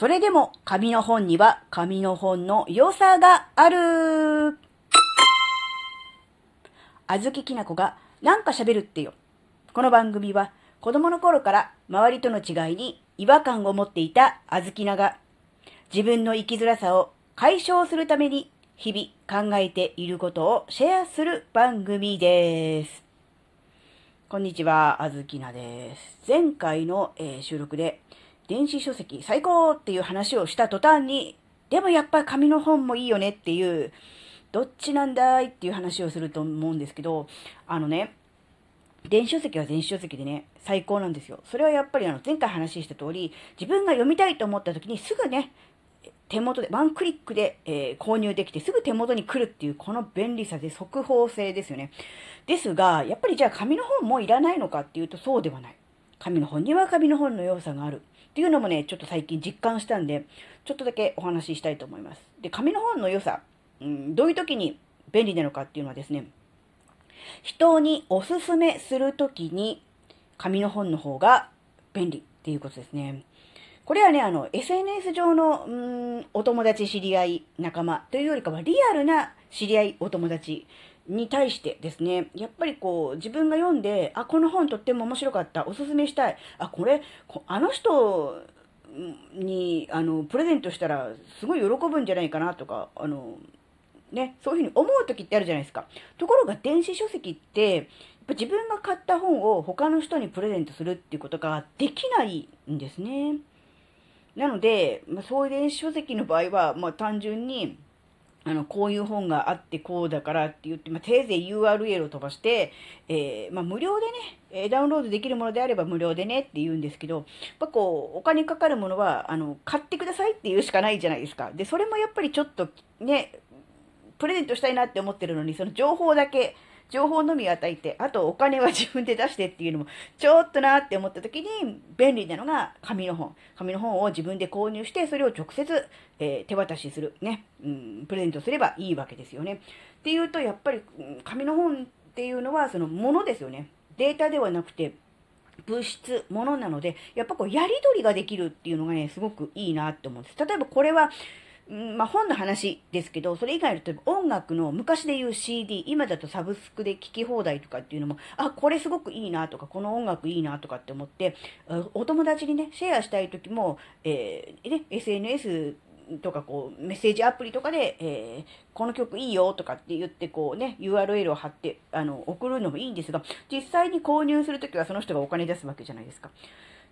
それでも紙の本には紙の本の良さがある。あずききなこがなんか喋るってよ。この番組は子供の頃から周りとの違いに違和感を持っていたあずきなが自分の生きづらさを解消するために日々考えていることをシェアする番組です。こんにちは、あずきなです。前回の、えー、収録で電子書籍最高っていう話をした途端に、でもやっぱ紙の本もいいよねっていう、どっちなんだいっていう話をすると思うんですけど、あのね、電子書籍は電子書籍でね、最高なんですよ。それはやっぱりあの前回話した通り、自分が読みたいと思った時にすぐね、手元で、ワンクリックで、えー、購入できてすぐ手元に来るっていうこの便利さで速報性ですよね。ですが、やっぱりじゃあ紙の本もいらないのかっていうとそうではない。紙の本には紙の本の良さがある。っていうのもね、ちょっと最近実感したんで、ちょっとだけお話ししたいと思います。で、紙の本の良さ、うん、どういう時に便利なのかっていうのはですね、人におすすめするときに紙の本の方が便利っていうことですね。これはね、あの、SNS 上の、うん、お友達、知り合い、仲間というよりかは、リアルな知り合い、お友達に対してですね、やっぱりこう、自分が読んで、あ、この本とっても面白かった、おすすめしたい、あ、これ、あの人に、あの、プレゼントしたら、すごい喜ぶんじゃないかなとか、あの、ね、そういうふうに思う時ってあるじゃないですか。ところが電子書籍って、やっぱ自分が買った本を他の人にプレゼントするっていうことができないんですね。なので、まあ、そういう電子書籍の場合は、まあ、単純に、あの、こういう本があってこうだからって言って、まあ、せいぜい URL を飛ばして、えー、まあ、無料でね、ダウンロードできるものであれば無料でねって言うんですけど、やっぱこう、お金かかるものは、あの、買ってくださいって言うしかないじゃないですか。で、それもやっぱりちょっとね、プレゼントしたいなって思ってるのに、その情報だけ、情報のみ与えて、あとお金は自分で出してっていうのも、ちょっとなって思った時に、便利なのが紙の本。紙の本を自分で購入して、それを直接、えー、手渡しする。ね、うん。プレゼントすればいいわけですよね。っていうと、やっぱり、紙の本っていうのは、そのものですよね。データではなくて、物質、ものなので、やっぱこう、やり取りができるっていうのがね、すごくいいなって思うんです。例えばこれは、まあ、本の話ですけど、それ以外の例えば音楽の昔で言う CD、今だとサブスクで聴き放題とかっていうのも、あ、これすごくいいなとか、この音楽いいなとかって思って、お友達にね、シェアしたい時も、えー、ね、SNS とかこうメッセージアプリとかで、えー、この曲いいよとかって言ってこうね URL を貼ってあの送るのもいいんですが実際に購入するときはその人がお金出すわけじゃないですか。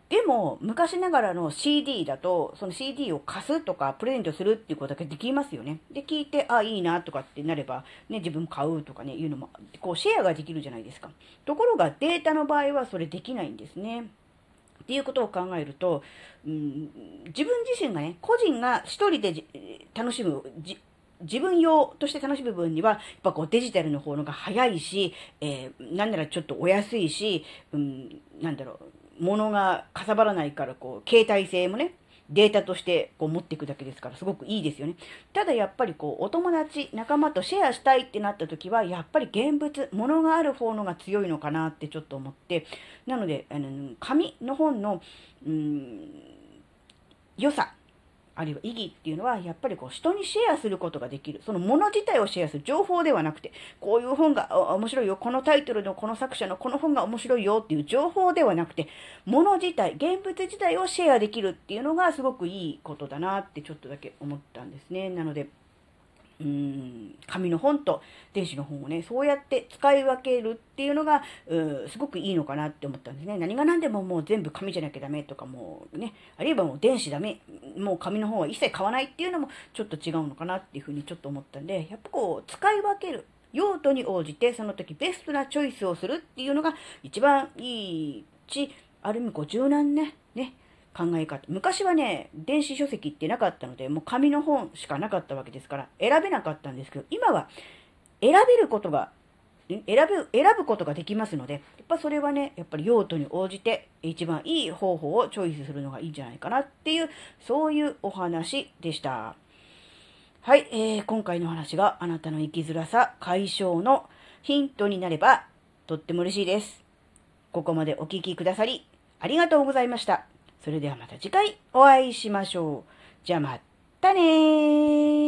でも、昔ながらの CD だと、その CD を貸すとか、プレゼントするっていうことだけできますよね。で、聞いて、あ、いいなとかってなれば、ね、自分買うとかね、いうのも、こう、シェアができるじゃないですか。ところが、データの場合はそれできないんですね。っていうことを考えると、うん、自分自身がね、個人が一人で楽しむ、自分用として楽しむ分には、やっぱこうデジタルの方のが早いし、えー、なんならちょっとお安いし、うん、なんだろう、物がかさばらないから、こう、携帯性もね、データとしてこう持っていくだけですから、すごくいいですよね。ただやっぱりこう、お友達、仲間とシェアしたいってなった時は、やっぱり現物、物がある方のが強いのかなってちょっと思って、なので、あの、紙の本の、うん、良さあるいは意義っていうのは、やっぱりこう人にシェアすることができる。そのもの自体をシェアする。情報ではなくて、こういう本が面白いよ。このタイトルのこの作者のこの本が面白いよっていう情報ではなくて、もの自体、現物自体をシェアできるっていうのがすごくいいことだなってちょっとだけ思ったんですね。なので、うん、紙の本と電子の本をね、そうやって使い分けるっていうのが、うすごくいいのかなって思ったんですね。何が何でももう全部紙じゃなきゃダメとかもうね、あるいはもう電子ダメ、もう紙の本は一切買わないっていうのもちょっと違うのかなっていうふうにちょっと思ったんで、やっぱこう、使い分ける。用途に応じてその時ベストなチョイスをするっていうのが一番いいし、ある意味こう柔軟ね、ね、考え方。昔はね、電子書籍ってなかったので、もう紙の本しかなかったわけですから、選べなかったんですけど、今は選べることが、選ぶ、選ぶことができますので、やっぱそれはね、やっぱり用途に応じて一番いい方法をチョイスするのがいいんじゃないかなっていう、そういうお話でした。はい、えー、今回の話があなたの生きづらさ解消のヒントになればとっても嬉しいです。ここまでお聴きくださりありがとうございました。それではまた次回お会いしましょう。じゃあまたねー。